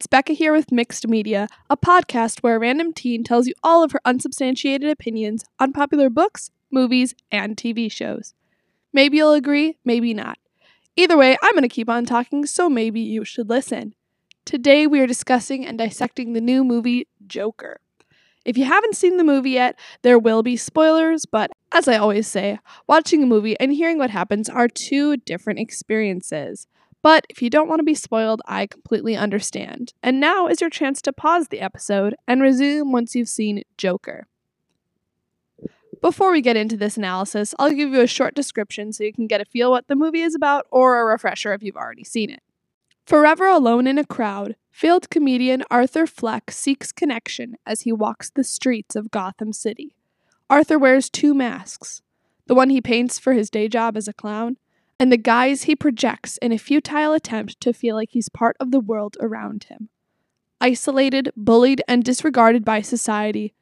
it's Becca here with Mixed Media, a podcast where a random teen tells you all of her unsubstantiated opinions on popular books, movies, and TV shows. Maybe you'll agree, maybe not. Either way, I'm going to keep on talking, so maybe you should listen. Today we are discussing and dissecting the new movie Joker. If you haven't seen the movie yet, there will be spoilers, but as I always say, watching a movie and hearing what happens are two different experiences. But if you don't want to be spoiled, I completely understand. And now is your chance to pause the episode and resume once you've seen Joker. Before we get into this analysis, I'll give you a short description so you can get a feel what the movie is about or a refresher if you've already seen it. Forever alone in a crowd, failed comedian Arthur Fleck seeks connection as he walks the streets of Gotham City. Arthur wears two masks the one he paints for his day job as a clown, and the guise he projects in a futile attempt to feel like he's part of the world around him. Isolated, bullied, and disregarded by society,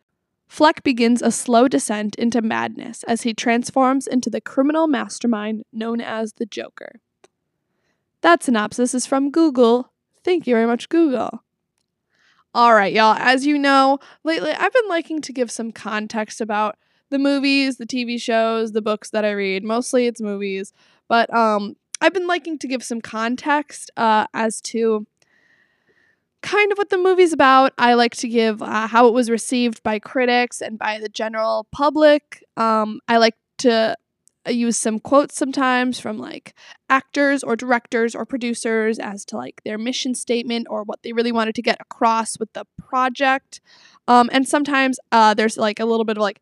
Fleck begins a slow descent into madness as he transforms into the criminal mastermind known as the Joker. That synopsis is from Google. Thank you very much, Google. All right, y'all. As you know, lately I've been liking to give some context about the movies, the TV shows, the books that I read. Mostly it's movies, but um, I've been liking to give some context uh, as to kind of what the movie's about. I like to give uh, how it was received by critics and by the general public. Um, I like to uh, use some quotes sometimes from like actors or directors or producers as to like their mission statement or what they really wanted to get across with the project. Um, and sometimes uh, there's like a little bit of like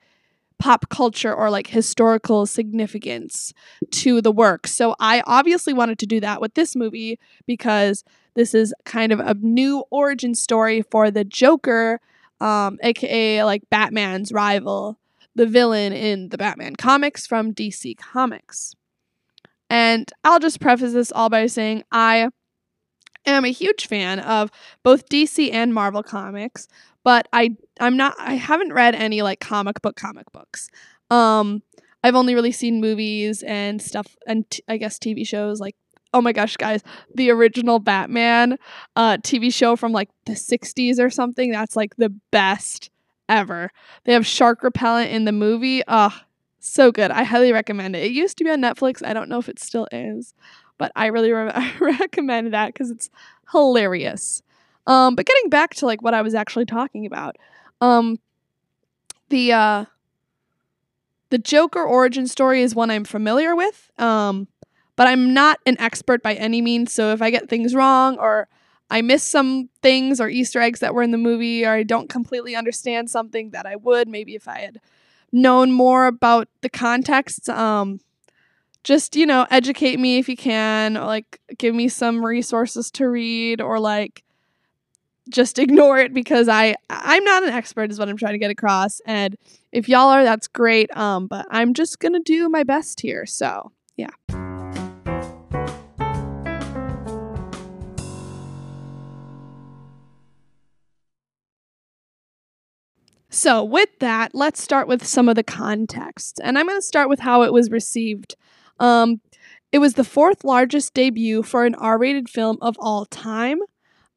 pop culture or like historical significance to the work. So I obviously wanted to do that with this movie because this is kind of a new origin story for the Joker, um, aka like Batman's rival the villain in the Batman comics from DC Comics. And I'll just preface this all by saying I am a huge fan of both DC and Marvel comics, but I I'm not I haven't read any like comic book comic books. Um I've only really seen movies and stuff and t- I guess TV shows like oh my gosh guys, the original Batman uh TV show from like the 60s or something, that's like the best ever. They have shark repellent in the movie. Oh, so good. I highly recommend it. It used to be on Netflix. I don't know if it still is, but I really re- recommend that because it's hilarious. Um, but getting back to like what I was actually talking about, um, the uh, the Joker origin story is one I'm familiar with. Um, but I'm not an expert by any means. So if I get things wrong or I miss some things or Easter eggs that were in the movie, or I don't completely understand something that I would maybe if I had known more about the context. Um, just you know, educate me if you can, or like give me some resources to read, or like just ignore it because I I'm not an expert is what I'm trying to get across. And if y'all are, that's great. Um, but I'm just gonna do my best here. So yeah. So, with that, let's start with some of the context. And I'm going to start with how it was received. Um, it was the fourth largest debut for an R rated film of all time.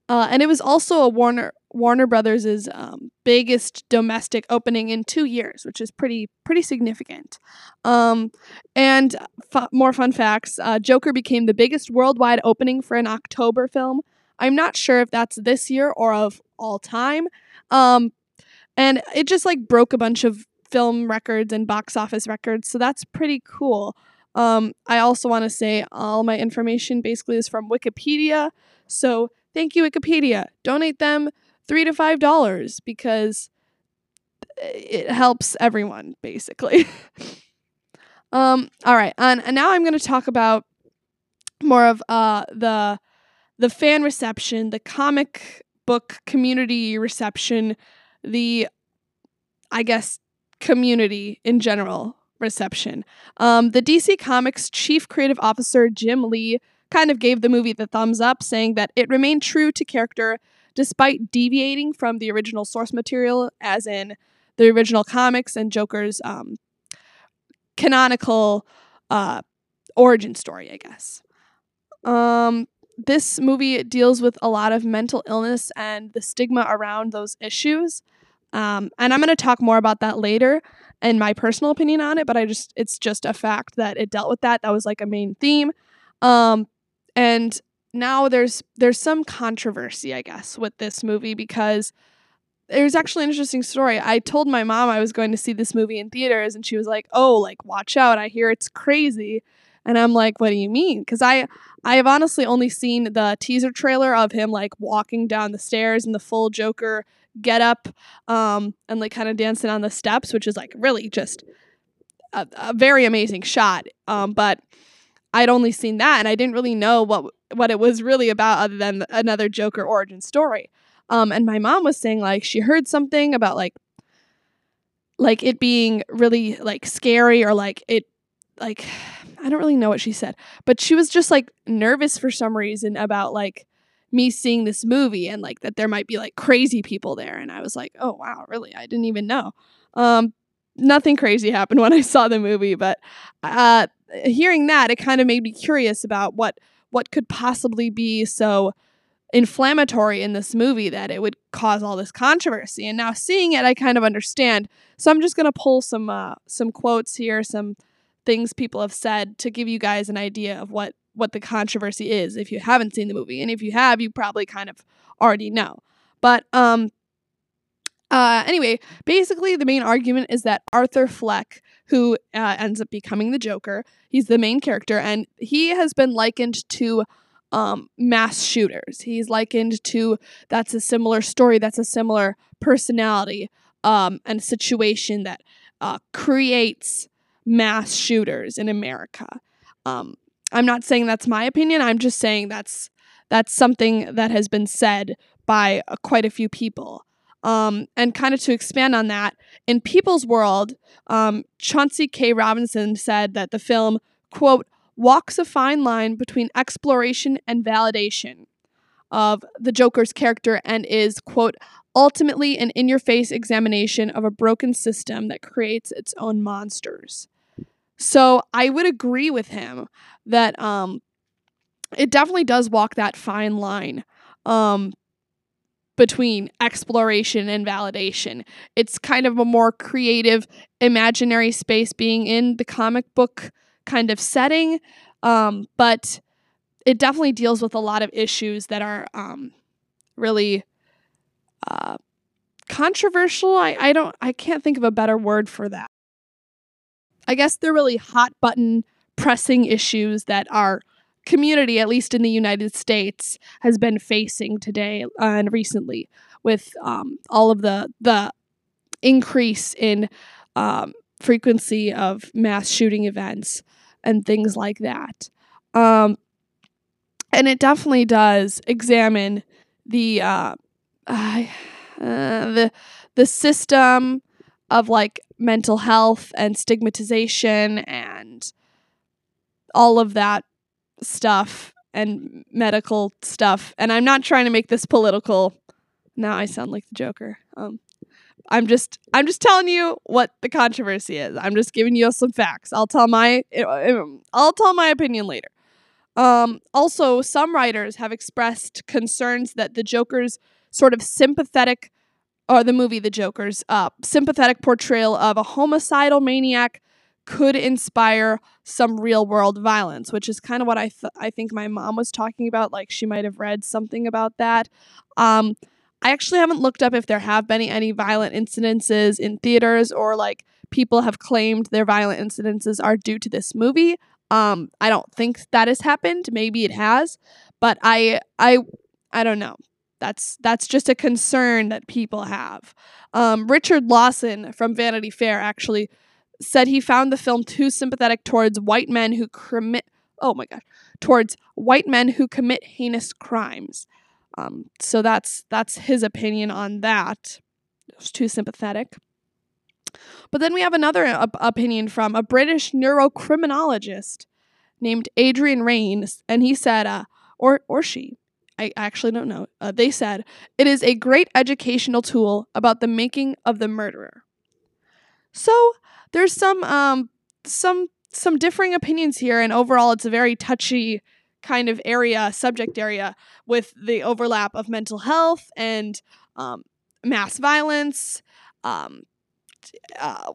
Uh, and it was also a Warner Warner Brothers' um, biggest domestic opening in two years, which is pretty pretty significant. Um, and more fun facts: uh, Joker became the biggest worldwide opening for an October film. I'm not sure if that's this year or of all time, um, and it just like broke a bunch of film records and box office records. So that's pretty cool. Um, I also want to say all my information basically is from Wikipedia. So thank you, Wikipedia. Donate them three to five dollars because it helps everyone basically. um, all right, and, and now I'm going to talk about more of uh, the the fan reception, the comic book community reception the, I guess, community in general reception. Um, the DC Comics chief creative officer, Jim Lee, kind of gave the movie the thumbs up, saying that it remained true to character despite deviating from the original source material, as in the original comics and Joker's um, canonical uh, origin story, I guess. Um, this movie deals with a lot of mental illness and the stigma around those issues. Um, and I'm going to talk more about that later and my personal opinion on it, but I just, it's just a fact that it dealt with that. That was like a main theme. Um, and now there's, there's some controversy, I guess, with this movie because there's actually an interesting story. I told my mom I was going to see this movie in theaters and she was like, "Oh, like watch out. I hear it's crazy." And I'm like, "What do you mean?" Cuz I I have honestly only seen the teaser trailer of him like walking down the stairs in the full Joker get up um and like kind of dancing on the steps, which is like really just a, a very amazing shot. Um but I'd only seen that and I didn't really know what what it was really about other than another Joker origin story. Um, and my mom was saying like she heard something about like like it being really like scary or like it like I don't really know what she said, but she was just like nervous for some reason about like me seeing this movie and like that there might be like crazy people there and I was like, "Oh wow, really? I didn't even know." Um nothing crazy happened when I saw the movie, but uh hearing that it kind of made me curious about what what could possibly be so inflammatory in this movie that it would cause all this controversy. And now seeing it, I kind of understand. So I'm just gonna pull some uh, some quotes here, some things people have said to give you guys an idea of what what the controversy is if you haven't seen the movie, and if you have, you probably kind of already know. But um, uh, anyway, basically the main argument is that Arthur Fleck, who uh, ends up becoming the Joker, he's the main character, and he has been likened to um, mass shooters. He's likened to that's a similar story, that's a similar personality um, and situation that uh, creates mass shooters in America. Um, I'm not saying that's my opinion. I'm just saying that's that's something that has been said by uh, quite a few people. Um, and kind of to expand on that, in People's World, um, Chauncey K. Robinson said that the film, quote, walks a fine line between exploration and validation of the Joker's character and is, quote, ultimately an in your face examination of a broken system that creates its own monsters. So I would agree with him that um, it definitely does walk that fine line um, between exploration and validation. It's kind of a more creative, imaginary space being in the comic book kind of setting. Um, but it definitely deals with a lot of issues that are um, really uh, controversial. I, I don't I can't think of a better word for that. I guess they're really hot button pressing issues that our community, at least in the United States, has been facing today and recently with um, all of the the increase in um, frequency of mass shooting events and things like that. Um, and it definitely does examine the uh, uh, the the system of like mental health and stigmatization and all of that stuff and medical stuff. And I'm not trying to make this political. Now I sound like the Joker. Um, I'm just I'm just telling you what the controversy is. I'm just giving you some facts. I'll tell my I'll tell my opinion later. Um, also, some writers have expressed concerns that the Joker's sort of sympathetic, or the movie The Joker's uh, sympathetic portrayal of a homicidal maniac could inspire some real world violence, which is kind of what I th- I think my mom was talking about. Like she might have read something about that. Um, I actually haven't looked up if there have been any violent incidences in theaters or like people have claimed their violent incidences are due to this movie. Um, I don't think that has happened. Maybe it has, but I I I don't know. That's that's just a concern that people have. Um, Richard Lawson from Vanity Fair actually said he found the film too sympathetic towards white men who commit oh my gosh towards white men who commit heinous crimes um, so that's that's his opinion on that. It was too sympathetic. But then we have another op- opinion from a British neurocriminologist named Adrian Raines, and he said, uh, or or she, I actually don't know. Uh, they said it is a great educational tool about the making of the murderer. So there's some um some some differing opinions here, and overall, it's a very touchy kind of area, subject area, with the overlap of mental health and um, mass violence, um, uh,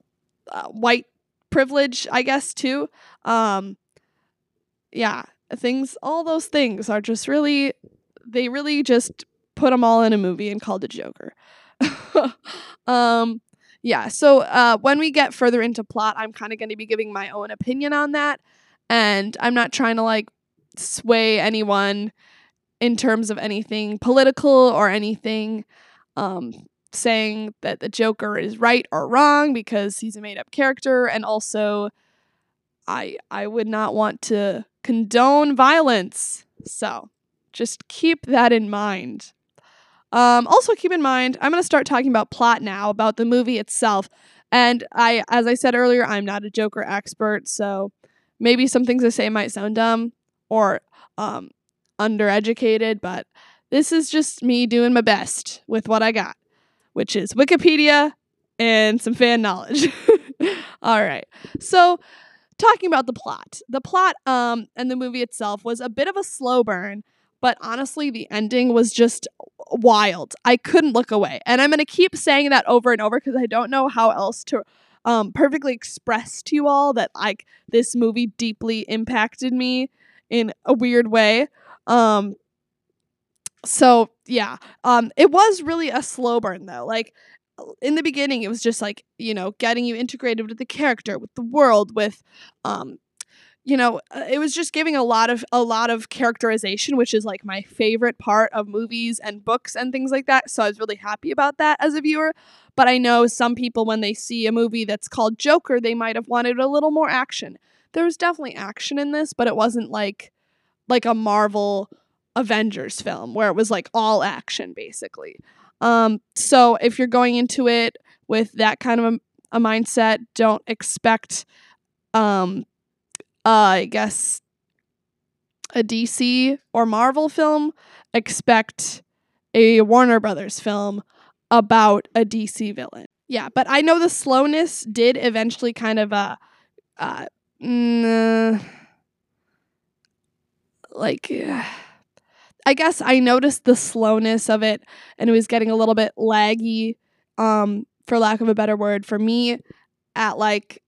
uh, white privilege, I guess, too. Um, yeah, things, all those things are just really, they really just put them all in a movie and called it Joker. um, yeah, so uh, when we get further into plot, I'm kind of going to be giving my own opinion on that. And I'm not trying to like sway anyone in terms of anything political or anything um, saying that the Joker is right or wrong because he's a made up character. And also, I, I would not want to condone violence. So just keep that in mind. Um, also, keep in mind, I'm going to start talking about plot now, about the movie itself. And I, as I said earlier, I'm not a Joker expert, so maybe some things I say might sound dumb or um, undereducated, but this is just me doing my best with what I got, which is Wikipedia and some fan knowledge. All right. So, talking about the plot. The plot um and the movie itself was a bit of a slow burn, but honestly the ending was just wild. I couldn't look away. And I'm going to keep saying that over and over because I don't know how else to um, perfectly express to you all that like this movie deeply impacted me in a weird way. Um, so yeah, um, it was really a slow burn though. Like in the beginning, it was just like you know getting you integrated with the character, with the world, with um, you know, uh, it was just giving a lot of a lot of characterization, which is like my favorite part of movies and books and things like that. So I was really happy about that as a viewer. But I know some people when they see a movie that's called Joker, they might have wanted a little more action. There was definitely action in this, but it wasn't like like a Marvel Avengers film where it was like all action basically. Um so if you're going into it with that kind of a, a mindset, don't expect um uh, I guess, a DC or Marvel film, expect a Warner Brothers film about a DC villain. Yeah, but I know the slowness did eventually kind of uh, uh, like. I guess I noticed the slowness of it and it was getting a little bit laggy, um, for lack of a better word, for me at like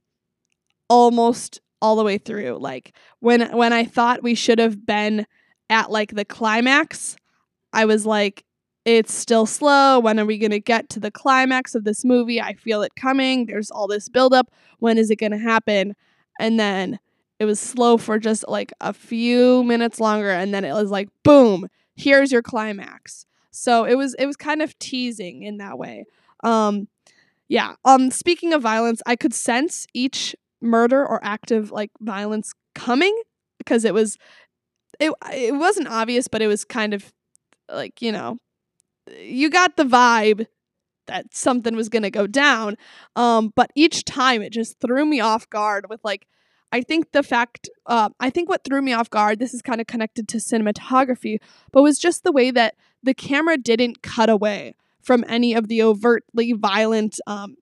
almost all the way through. Like when when I thought we should have been at like the climax, I was like it's still slow. When are we going to get to the climax of this movie? I feel it coming. There's all this buildup. When is it going to happen? And then it was slow for just like a few minutes longer and then it was like boom, here's your climax. So it was it was kind of teasing in that way. Um yeah, um speaking of violence, I could sense each murder or active like violence coming? Because it was it it wasn't obvious but it was kind of like you know you got the vibe that something was going to go down um but each time it just threw me off guard with like I think the fact, uh, I think what threw me off guard, this is kind of connected to cinematography, but was just the way that the camera didn't cut away from any of the overtly violent um,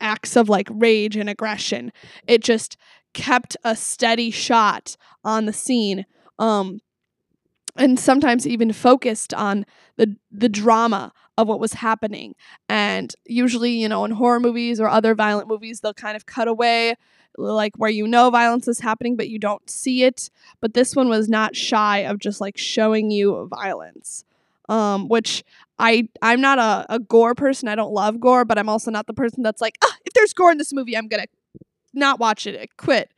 acts of like rage and aggression. It just kept a steady shot on the scene. Um, and sometimes even focused on the the drama of what was happening. And usually, you know, in horror movies or other violent movies, they'll kind of cut away like where you know violence is happening but you don't see it. But this one was not shy of just like showing you violence. Um, which I I'm not a, a gore person. I don't love gore, but I'm also not the person that's like, ah, if there's gore in this movie, I'm gonna not watch it. Quit.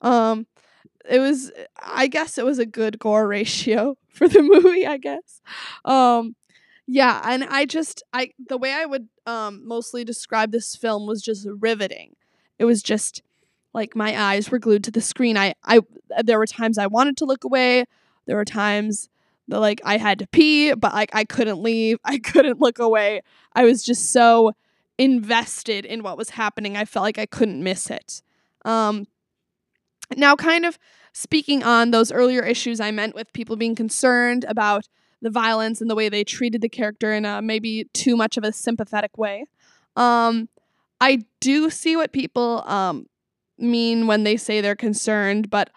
Um, it was I guess it was a good gore ratio for the movie. I guess. Um, yeah, and I just I the way I would um mostly describe this film was just riveting. It was just like my eyes were glued to the screen. I I there were times I wanted to look away. There were times like I had to pee, but like I couldn't leave. I couldn't look away. I was just so invested in what was happening. I felt like I couldn't miss it. Um, now, kind of speaking on those earlier issues I meant with people being concerned about the violence and the way they treated the character in a maybe too much of a sympathetic way. Um, I do see what people um, mean when they say they're concerned, but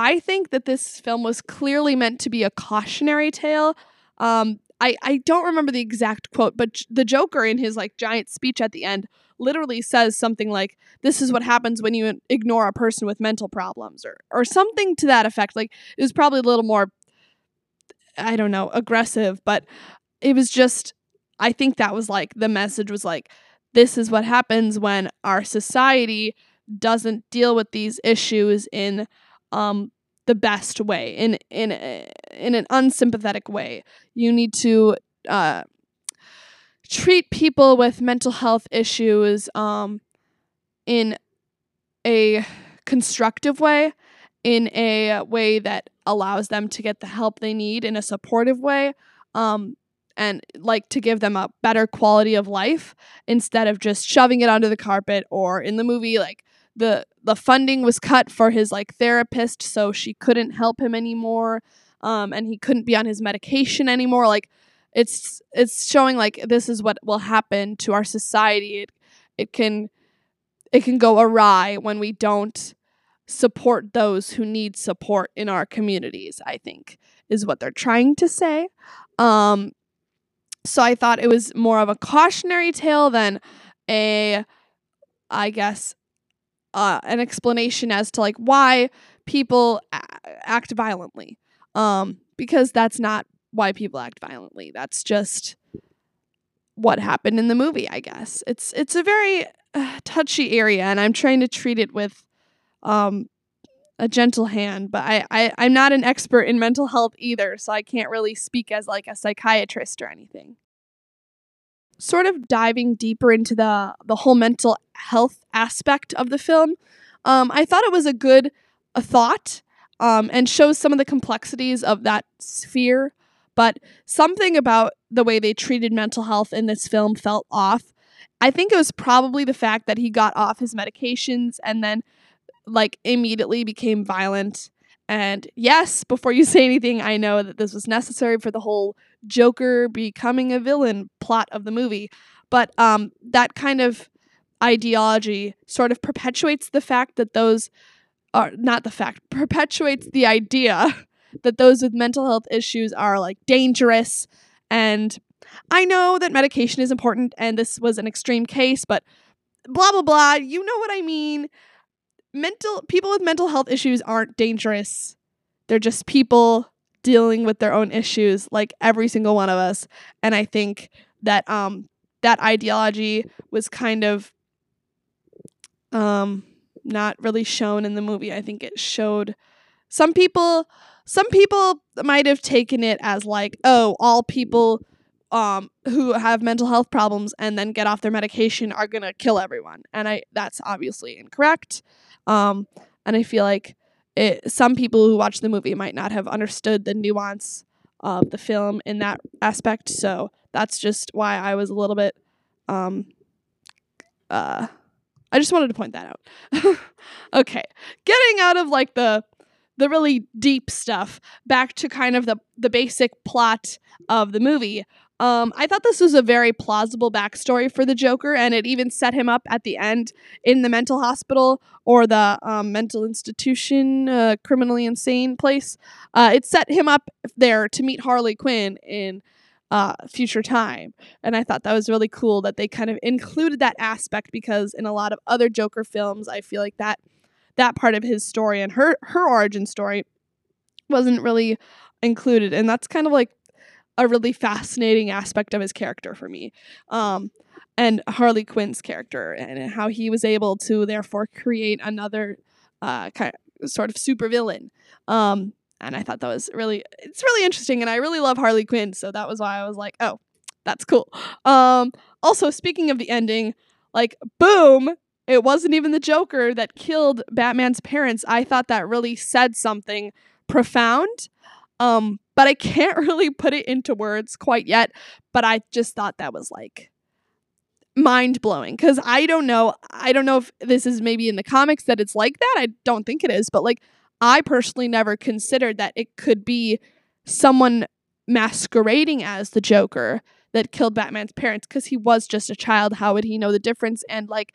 I think that this film was clearly meant to be a cautionary tale. Um, I, I don't remember the exact quote, but J- the Joker in his like giant speech at the end literally says something like, "This is what happens when you ignore a person with mental problems," or or something to that effect. Like it was probably a little more, I don't know, aggressive, but it was just. I think that was like the message was like, "This is what happens when our society doesn't deal with these issues in um, the best way in in in an unsympathetic way. You need to uh, treat people with mental health issues um, in a constructive way, in a way that allows them to get the help they need in a supportive way. Um, and like to give them a better quality of life instead of just shoving it under the carpet or in the movie like the the funding was cut for his like therapist so she couldn't help him anymore um and he couldn't be on his medication anymore. Like it's it's showing like this is what will happen to our society. It it can it can go awry when we don't support those who need support in our communities i think is what they're trying to say. Um so i thought it was more of a cautionary tale than a i guess uh, an explanation as to like why people a- act violently. Um because that's not why people act violently. That's just what happened in the movie i guess. It's it's a very uh, touchy area and i'm trying to treat it with um a gentle hand but I, I i'm not an expert in mental health either so i can't really speak as like a psychiatrist or anything sort of diving deeper into the the whole mental health aspect of the film, um, I thought it was a good a thought um, and shows some of the complexities of that sphere. But something about the way they treated mental health in this film felt off. I think it was probably the fact that he got off his medications and then like immediately became violent. And yes, before you say anything, I know that this was necessary for the whole Joker becoming a villain plot of the movie. But um, that kind of ideology sort of perpetuates the fact that those are not the fact, perpetuates the idea that those with mental health issues are like dangerous. And I know that medication is important and this was an extreme case, but blah, blah, blah. You know what I mean. Mental people with mental health issues aren't dangerous. They're just people dealing with their own issues like every single one of us and i think that um that ideology was kind of um not really shown in the movie i think it showed some people some people might have taken it as like oh all people um who have mental health problems and then get off their medication are going to kill everyone and i that's obviously incorrect um and i feel like it, some people who watch the movie might not have understood the nuance of the film in that aspect. So that's just why I was a little bit. Um, uh, I just wanted to point that out. okay, getting out of like the the really deep stuff back to kind of the the basic plot of the movie. Um, I thought this was a very plausible backstory for the Joker, and it even set him up at the end in the mental hospital or the um, mental institution, uh, criminally insane place. Uh, it set him up there to meet Harley Quinn in uh, future time, and I thought that was really cool that they kind of included that aspect because in a lot of other Joker films, I feel like that that part of his story and her her origin story wasn't really included, and that's kind of like a really fascinating aspect of his character for me. Um, and Harley Quinn's character and how he was able to therefore create another uh, kind of, sort of supervillain. Um, and I thought that was really it's really interesting, and I really love Harley Quinn, so that was why I was like, oh, that's cool. Um, also, speaking of the ending, like boom, it wasn't even the Joker that killed Batman's parents. I thought that really said something profound. Um, but I can't really put it into words quite yet. But I just thought that was like mind blowing because I don't know. I don't know if this is maybe in the comics that it's like that. I don't think it is, but like I personally never considered that it could be someone masquerading as the Joker that killed Batman's parents because he was just a child. How would he know the difference? And like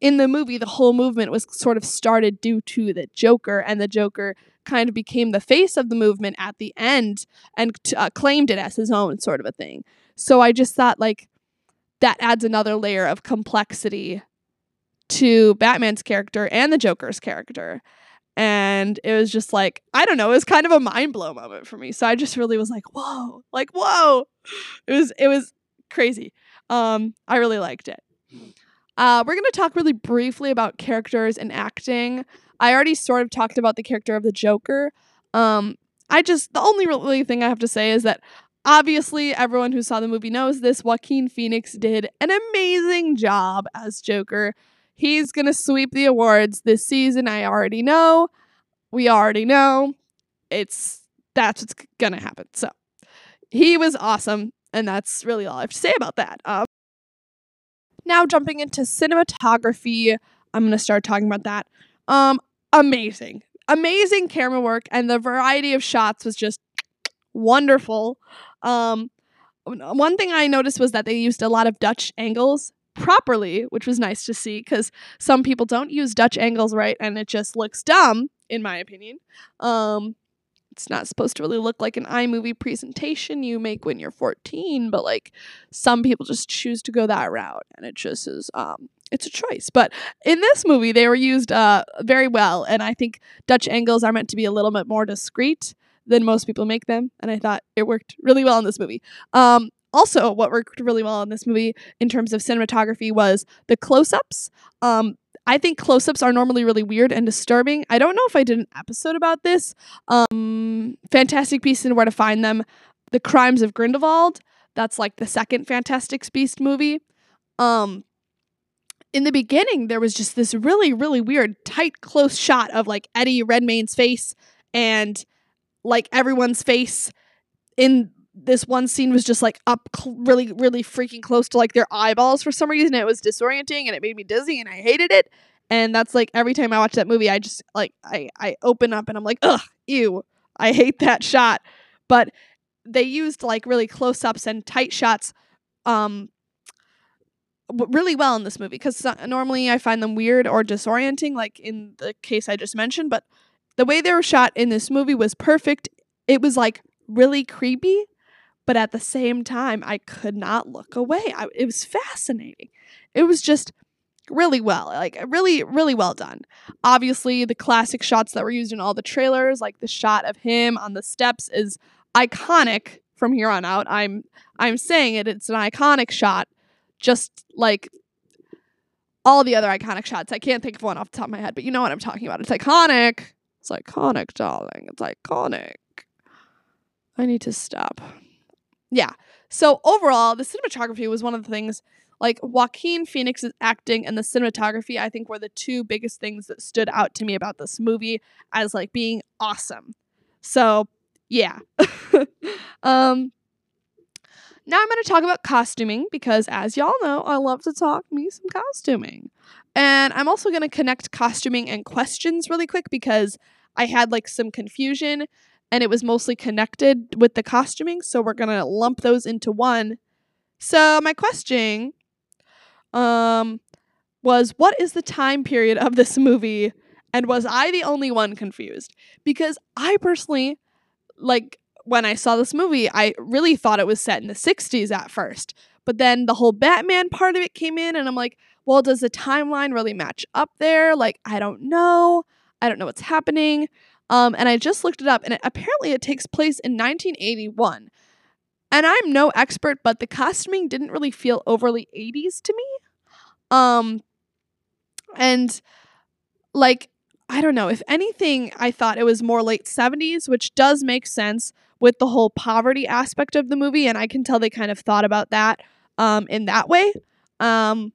in the movie, the whole movement was sort of started due to the Joker, and the Joker kind of became the face of the movement at the end and uh, claimed it as his own sort of a thing. So I just thought like that adds another layer of complexity to Batman's character and the Joker's character. And it was just like, I don't know, it was kind of a mind blow moment for me. So I just really was like, whoa, like, whoa. It was, it was crazy. Um, I really liked it. Uh, we're going to talk really briefly about characters and acting. I already sort of talked about the character of the Joker. Um, I just, the only really thing I have to say is that obviously everyone who saw the movie knows this. Joaquin Phoenix did an amazing job as Joker. He's going to sweep the awards this season. I already know. We already know. It's, that's what's going to happen. So he was awesome. And that's really all I have to say about that. Um, now jumping into cinematography, I'm going to start talking about that. Um, amazing. Amazing camera work and the variety of shots was just wonderful. Um, one thing I noticed was that they used a lot of Dutch angles properly, which was nice to see because some people don't use Dutch angles right and it just looks dumb, in my opinion. Um, it's not supposed to really look like an iMovie presentation you make when you're 14, but like some people just choose to go that route and it just is um it's a choice. But in this movie they were used uh very well and I think Dutch angles are meant to be a little bit more discreet than most people make them and I thought it worked really well in this movie. Um also what worked really well in this movie in terms of cinematography was the close-ups. Um I think close ups are normally really weird and disturbing. I don't know if I did an episode about this. Um, Fantastic Beasts and Where to Find Them, The Crimes of Grindelwald. That's like the second Fantastic Beast movie. Um, in the beginning, there was just this really, really weird, tight, close shot of like Eddie Redmayne's face and like everyone's face in this one scene was just like up cl- really really freaking close to like their eyeballs for some reason. It was disorienting and it made me dizzy and i hated it. And that's like every time i watch that movie i just like i i open up and i'm like ugh ew i hate that shot. But they used like really close ups and tight shots um really well in this movie because normally i find them weird or disorienting like in the case i just mentioned but the way they were shot in this movie was perfect. It was like really creepy but at the same time, I could not look away. I, it was fascinating. It was just really well, like really, really well done. Obviously, the classic shots that were used in all the trailers, like the shot of him on the steps, is iconic from here on out. I'm I'm saying it. It's an iconic shot, just like all the other iconic shots. I can't think of one off the top of my head, but you know what I'm talking about. It's iconic. It's iconic, darling. It's iconic. I need to stop yeah. So overall, the cinematography was one of the things like Joaquin Phoenix's acting and the cinematography, I think were the two biggest things that stood out to me about this movie as like being awesome. So, yeah. um now I'm going to talk about costuming because as y'all know, I love to talk me some costuming. And I'm also going to connect costuming and questions really quick because I had like some confusion and it was mostly connected with the costuming. So we're going to lump those into one. So my question um, was what is the time period of this movie? And was I the only one confused? Because I personally, like, when I saw this movie, I really thought it was set in the 60s at first. But then the whole Batman part of it came in, and I'm like, well, does the timeline really match up there? Like, I don't know. I don't know what's happening. Um, and I just looked it up, and it, apparently it takes place in 1981. And I'm no expert, but the costuming didn't really feel overly 80s to me. Um, and like, I don't know. If anything, I thought it was more late 70s, which does make sense with the whole poverty aspect of the movie. And I can tell they kind of thought about that um, in that way. Um,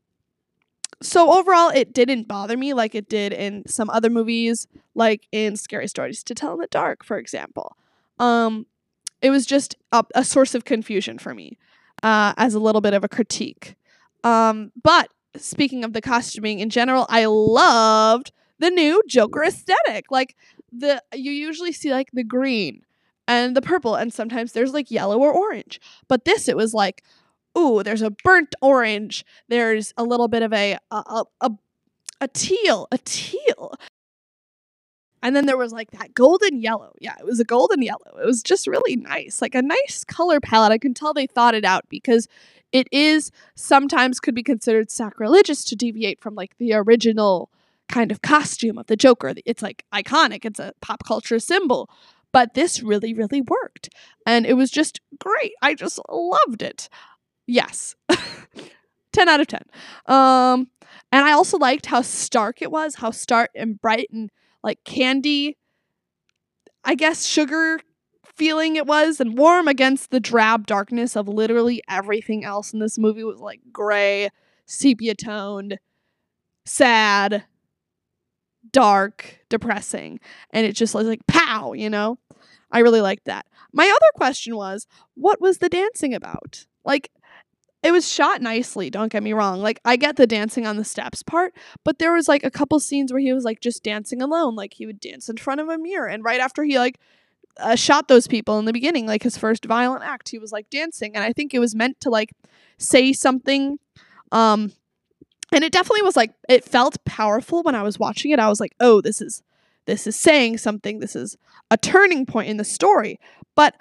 so overall it didn't bother me like it did in some other movies like in scary stories to tell in the dark for example. Um it was just a, a source of confusion for me uh, as a little bit of a critique. Um but speaking of the costuming in general i loved the new joker aesthetic. Like the you usually see like the green and the purple and sometimes there's like yellow or orange. But this it was like ooh, there's a burnt orange. There's a little bit of a a, a a teal, a teal. And then there was like that golden yellow. Yeah, it was a golden yellow. It was just really nice, like a nice color palette. I can tell they thought it out because it is sometimes could be considered sacrilegious to deviate from like the original kind of costume of the Joker. It's like iconic, it's a pop culture symbol. But this really, really worked. And it was just great. I just loved it. Yes. 10 out of 10. Um, and I also liked how stark it was, how stark and bright and like candy, I guess, sugar feeling it was, and warm against the drab darkness of literally everything else in this movie was like gray, sepia toned, sad, dark, depressing. And it just was like pow, you know? I really liked that. My other question was, what was the dancing about? Like, it was shot nicely, don't get me wrong. Like, I get the dancing on the steps part, but there was like a couple scenes where he was like just dancing alone. Like, he would dance in front of a mirror. And right after he like uh, shot those people in the beginning, like his first violent act, he was like dancing. And I think it was meant to like say something um and it definitely was like it felt powerful when I was watching it. I was like, "Oh, this is this is saying something. This is a turning point in the story." But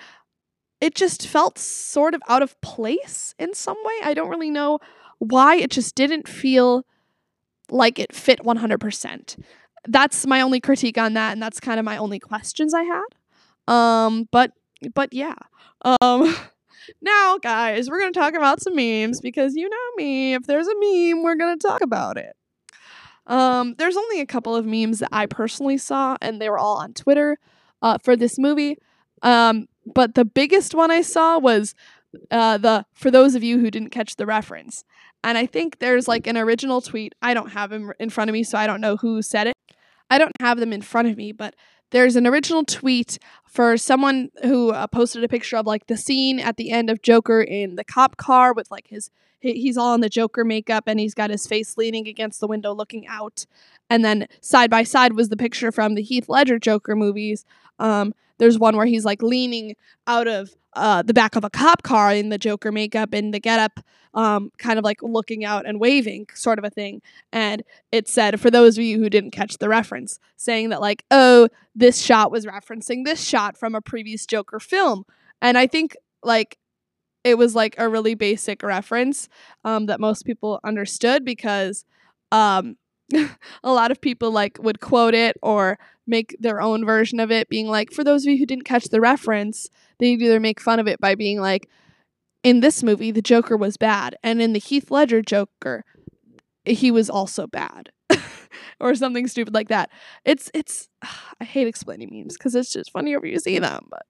it just felt sort of out of place in some way. I don't really know why it just didn't feel like it fit 100%. That's my only critique on that and that's kind of my only questions I had. Um but but yeah. Um Now, guys, we're to talk about some memes because you know me. If there's a meme, we're to talk about it. Um, there's only a couple of memes that I personally saw, and they were all on Twitter uh, for this movie. Um, but the biggest one I saw was uh, the for those of you who didn't catch the reference. And I think there's like an original tweet. I don't have him in front of me, so I don't know who said it. I don't have them in front of me, but there's an original tweet for someone who uh, posted a picture of like the scene at the end of Joker in the cop car with like his he's all in the Joker makeup and he's got his face leaning against the window looking out. And then side by side was the picture from the Heath Ledger Joker movies. Um, there's one where he's like leaning out of uh, the back of a cop car in the Joker makeup and the getup, um, kind of like looking out and waving, sort of a thing. And it said, for those of you who didn't catch the reference, saying that like, oh, this shot was referencing this shot from a previous Joker film. And I think like it was like a really basic reference um, that most people understood because um, a lot of people like would quote it or make their own version of it being like for those of you who didn't catch the reference they either make fun of it by being like in this movie the joker was bad and in the heath ledger joker he was also bad or something stupid like that. It's it's i hate explaining memes because it's just funny if you see them but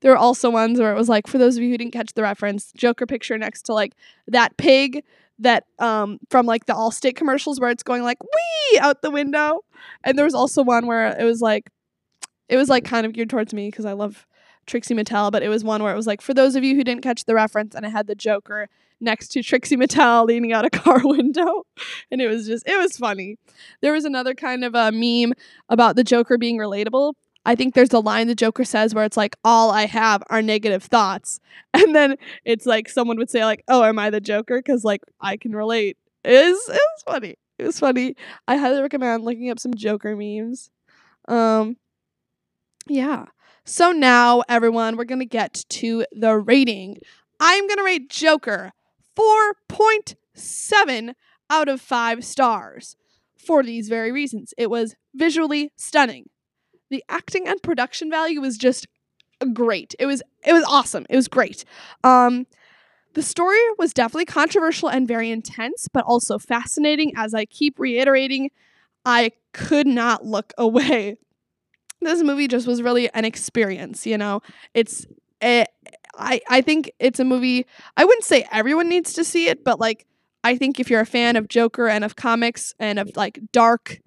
there are also ones where it was like for those of you who didn't catch the reference joker picture next to like that pig that um from like the Allstate commercials where it's going like wee out the window. And there was also one where it was like it was like kind of geared towards me because I love Trixie Mattel, but it was one where it was like for those of you who didn't catch the reference and it had the Joker next to Trixie Mattel leaning out a car window. And it was just it was funny. There was another kind of a meme about the Joker being relatable I think there's a line the Joker says where it's like, all I have are negative thoughts. And then it's like someone would say, like, oh, am I the Joker? Because like I can relate. It was, it was funny. It was funny. I highly recommend looking up some Joker memes. Um yeah. So now everyone, we're gonna get to the rating. I'm gonna rate Joker 4.7 out of 5 stars for these very reasons. It was visually stunning the acting and production value was just great. It was it was awesome. It was great. Um the story was definitely controversial and very intense, but also fascinating as I keep reiterating, I could not look away. This movie just was really an experience, you know. It's it, I I think it's a movie I wouldn't say everyone needs to see it, but like I think if you're a fan of Joker and of comics and of like dark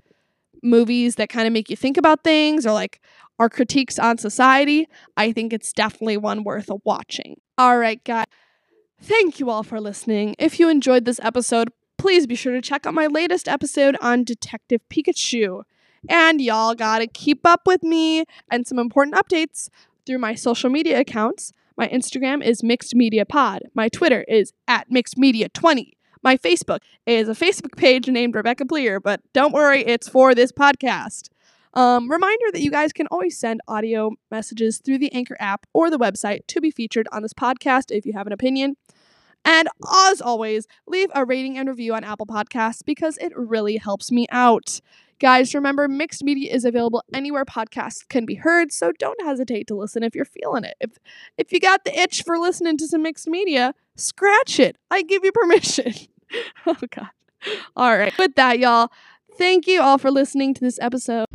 movies that kind of make you think about things or like our critiques on society, I think it's definitely one worth a watching. All right, guys. Thank you all for listening. If you enjoyed this episode, please be sure to check out my latest episode on Detective Pikachu. And y'all gotta keep up with me and some important updates through my social media accounts. My Instagram is Mixed Media Pod. My Twitter is at Mixed Media 20. My Facebook is a Facebook page named Rebecca Pleer, but don't worry, it's for this podcast. Um, reminder that you guys can always send audio messages through the Anchor app or the website to be featured on this podcast if you have an opinion. And as always, leave a rating and review on Apple Podcasts because it really helps me out. Guys, remember mixed media is available anywhere podcasts can be heard, so don't hesitate to listen if you're feeling it. If if you got the itch for listening to some mixed media, scratch it. I give you permission. oh god. All right. With that, y'all, thank you all for listening to this episode.